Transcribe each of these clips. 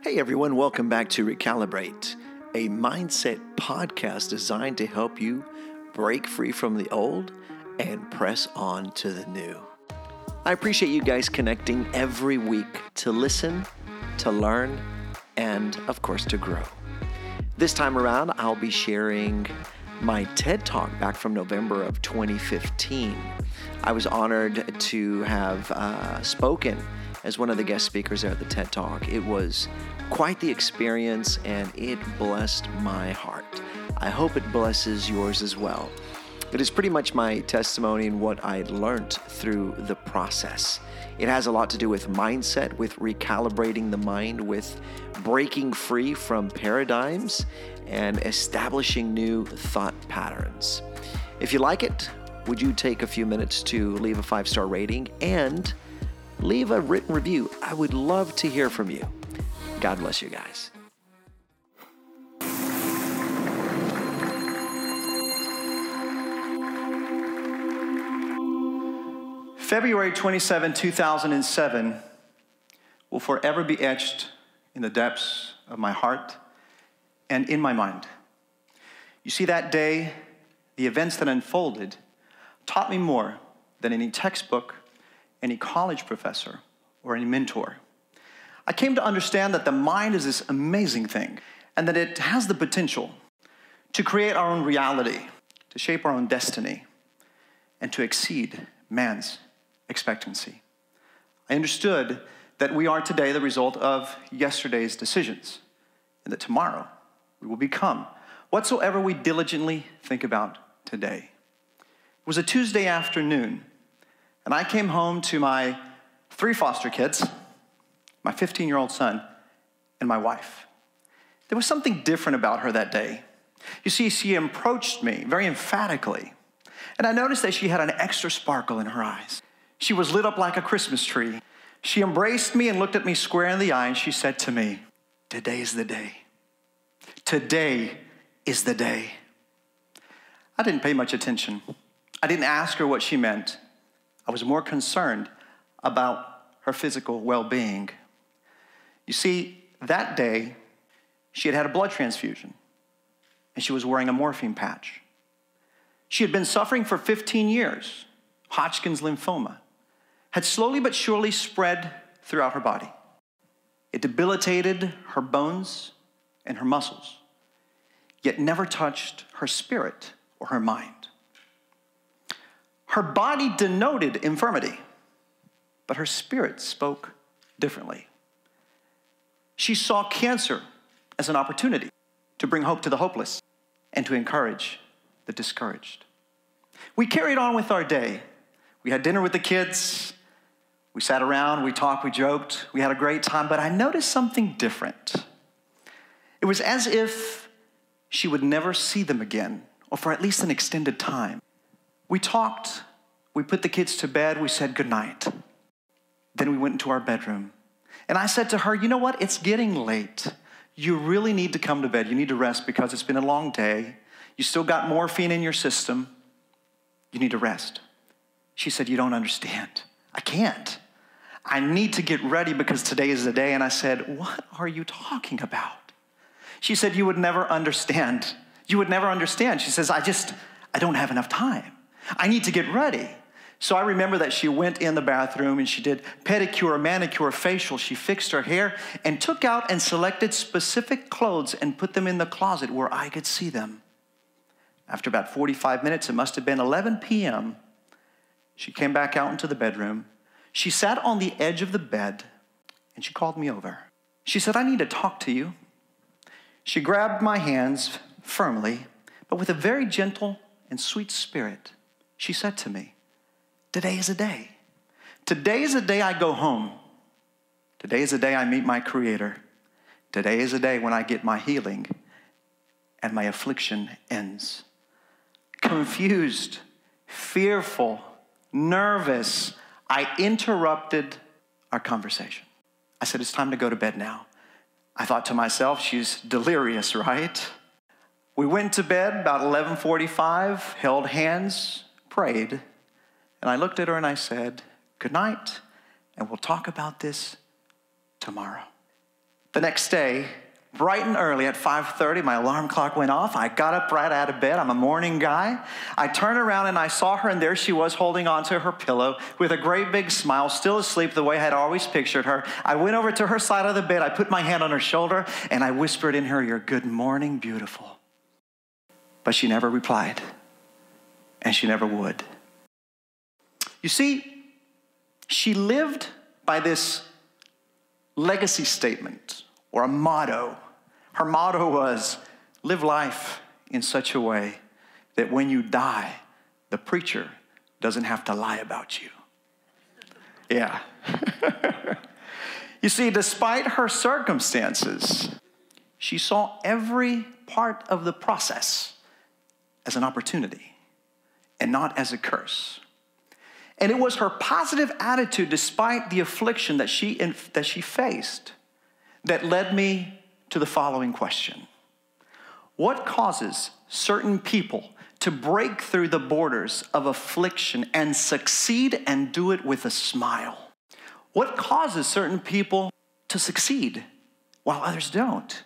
Hey everyone, welcome back to Recalibrate, a mindset podcast designed to help you break free from the old and press on to the new. I appreciate you guys connecting every week to listen, to learn, and of course to grow. This time around, I'll be sharing my TED Talk back from November of 2015. I was honored to have uh, spoken as one of the guest mm-hmm. speakers there at the TED Talk. It was quite the experience and it blessed my heart. I hope it blesses yours as well. It is pretty much my testimony and what I learned through the process. It has a lot to do with mindset, with recalibrating the mind, with breaking free from paradigms, and establishing new thought patterns. If you like it, would you take a few minutes to leave a five star rating and leave a written review? I would love to hear from you. God bless you guys. February 27, 2007 will forever be etched in the depths of my heart and in my mind. You see, that day, the events that unfolded taught me more than any textbook, any college professor, or any mentor. I came to understand that the mind is this amazing thing and that it has the potential to create our own reality, to shape our own destiny, and to exceed man's expectancy. I understood that we are today the result of yesterday's decisions, and that tomorrow we will become whatsoever we diligently think about today. It was a Tuesday afternoon, and I came home to my three foster kids, my 15 year old son, and my wife. There was something different about her that day. You see, she approached me very emphatically, and I noticed that she had an extra sparkle in her eyes. She was lit up like a Christmas tree. She embraced me and looked at me square in the eye, and she said to me, Today is the day. Today is the day. I didn't pay much attention. I didn't ask her what she meant. I was more concerned about her physical well being. You see, that day, she had had a blood transfusion and she was wearing a morphine patch. She had been suffering for 15 years, Hodgkin's lymphoma, had slowly but surely spread throughout her body. It debilitated her bones and her muscles, yet never touched her spirit or her mind. Her body denoted infirmity, but her spirit spoke differently. She saw cancer as an opportunity to bring hope to the hopeless and to encourage the discouraged. We carried on with our day. We had dinner with the kids. We sat around, we talked, we joked, we had a great time, but I noticed something different. It was as if she would never see them again, or for at least an extended time. We talked, we put the kids to bed, we said goodnight. Then we went into our bedroom. And I said to her, You know what? It's getting late. You really need to come to bed. You need to rest because it's been a long day. You still got morphine in your system. You need to rest. She said, You don't understand. I can't. I need to get ready because today is the day. And I said, What are you talking about? She said, You would never understand. You would never understand. She says, I just, I don't have enough time. I need to get ready. So I remember that she went in the bathroom and she did pedicure, manicure, facial. She fixed her hair and took out and selected specific clothes and put them in the closet where I could see them. After about 45 minutes, it must have been 11 p.m., she came back out into the bedroom. She sat on the edge of the bed and she called me over. She said, I need to talk to you. She grabbed my hands firmly, but with a very gentle and sweet spirit. She said to me, Today is a day. Today is a day I go home. Today is a day I meet my Creator. Today is a day when I get my healing and my affliction ends. Confused, fearful, nervous, I interrupted our conversation. I said, It's time to go to bed now. I thought to myself, She's delirious, right? We went to bed about 11:45, held hands, prayed, and I looked at her and I said, "Good night, and we'll talk about this tomorrow." The next day, bright and early at 5:30 my alarm clock went off. I got up right out of bed. I'm a morning guy. I turned around and i saw her and there she was holding onto her pillow with a great big smile still asleep the way i had always pictured her. I went over to her side of the bed. I put my hand on her shoulder and i whispered in her ear good morning beautiful. But she never replied and she never would you see she lived by this legacy statement or a motto. Her motto was live life in such a way that when you die, the preacher doesn't have to lie about you. Yeah. you see, despite her circumstances, she saw every part of the process as an opportunity and not as a curse. And it was her positive attitude, despite the affliction that she, that she faced, that led me to the following question What causes certain people to break through the borders of affliction and succeed and do it with a smile? What causes certain people to succeed while others don't?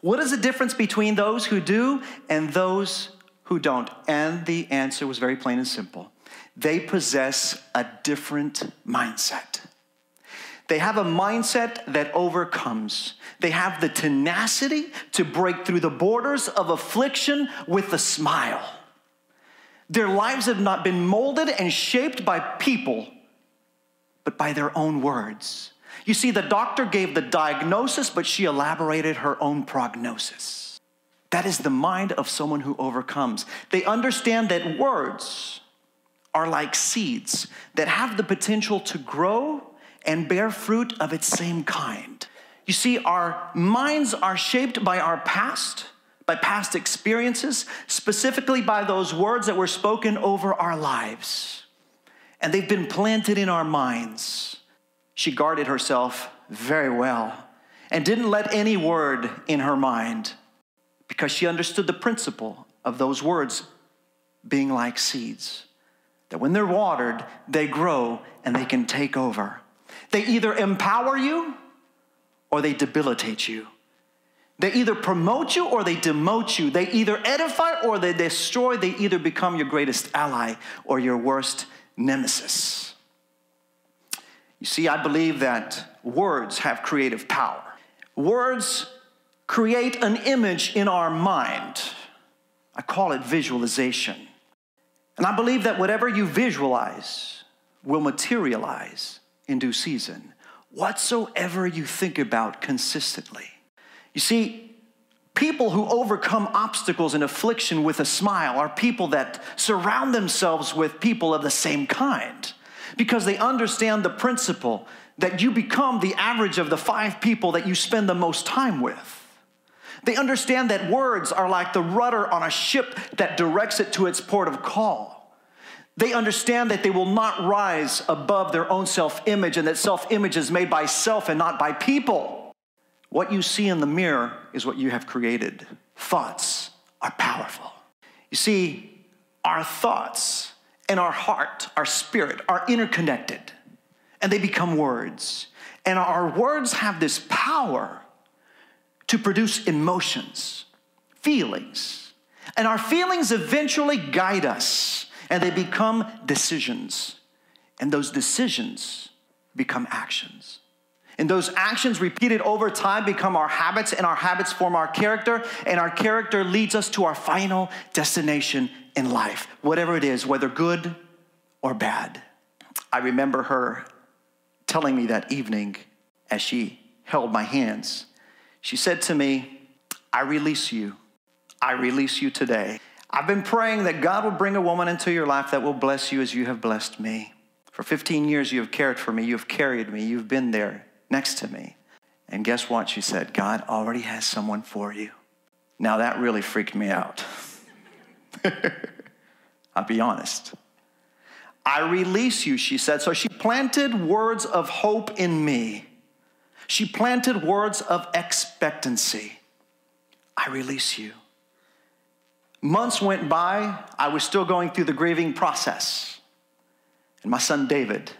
What is the difference between those who do and those who don't? And the answer was very plain and simple. They possess a different mindset. They have a mindset that overcomes. They have the tenacity to break through the borders of affliction with a smile. Their lives have not been molded and shaped by people, but by their own words. You see, the doctor gave the diagnosis, but she elaborated her own prognosis. That is the mind of someone who overcomes. They understand that words are like seeds that have the potential to grow and bear fruit of its same kind. You see, our minds are shaped by our past, by past experiences, specifically by those words that were spoken over our lives. And they've been planted in our minds. She guarded herself very well and didn't let any word in her mind because she understood the principle of those words being like seeds. That when they're watered, they grow and they can take over. They either empower you or they debilitate you. They either promote you or they demote you. They either edify or they destroy. They either become your greatest ally or your worst nemesis. You see, I believe that words have creative power. Words create an image in our mind. I call it visualization. And I believe that whatever you visualize will materialize in due season, whatsoever you think about consistently. You see, people who overcome obstacles and affliction with a smile are people that surround themselves with people of the same kind because they understand the principle that you become the average of the five people that you spend the most time with. They understand that words are like the rudder on a ship that directs it to its port of call. They understand that they will not rise above their own self image and that self image is made by self and not by people. What you see in the mirror is what you have created. Thoughts are powerful. You see, our thoughts and our heart, our spirit, are interconnected and they become words. And our words have this power to produce emotions, feelings. And our feelings eventually guide us and they become decisions. And those decisions become actions. And those actions repeated over time become our habits, and our habits form our character, and our character leads us to our final destination in life, whatever it is, whether good or bad. I remember her telling me that evening as she held my hands. She said to me, I release you. I release you today. I've been praying that God will bring a woman into your life that will bless you as you have blessed me. For 15 years, you have cared for me, you have carried me, you've been there next to me. And guess what? She said, God already has someone for you. Now that really freaked me out. I'll be honest. I release you, she said. So she planted words of hope in me. She planted words of expectancy. I release you. Months went by, I was still going through the grieving process. And my son David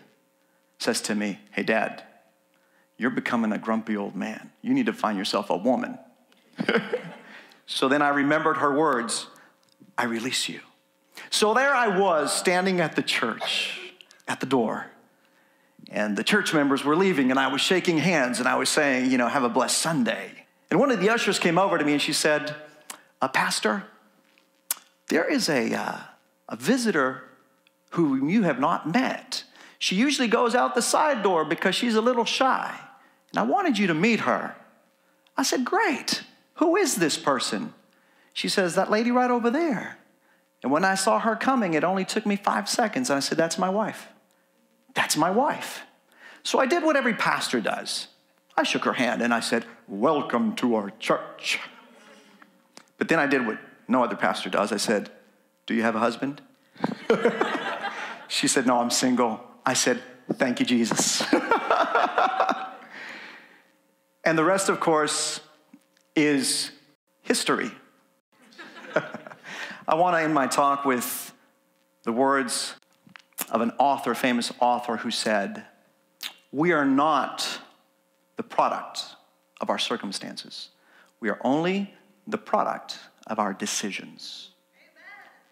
says to me, Hey, Dad, You're becoming a grumpy old man. You need to find yourself a woman. so then I remembered her words I release you. So there I was standing at the church, at the door. And the church members were leaving, and I was shaking hands and I was saying, you know, have a blessed Sunday. And one of the ushers came over to me and she said, uh, Pastor, there is a, uh, a visitor whom you have not met. She usually goes out the side door because she's a little shy. And I wanted you to meet her. I said, Great. Who is this person? She says, That lady right over there. And when I saw her coming, it only took me five seconds. And I said, That's my wife. That's my wife. So I did what every pastor does. I shook her hand and I said, Welcome to our church. But then I did what no other pastor does. I said, Do you have a husband? she said, No, I'm single. I said, Thank you, Jesus. and the rest, of course, is history. I want to end my talk with the words of an author, famous author, who said, We are not the product of our circumstances. We are only the product of our decisions.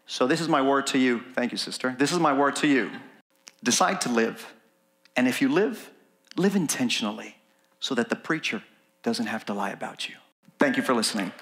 So, this is my word to you. Thank you, sister. This is my word to you. Decide to live. And if you live, live intentionally so that the preacher doesn't have to lie about you. Thank you for listening.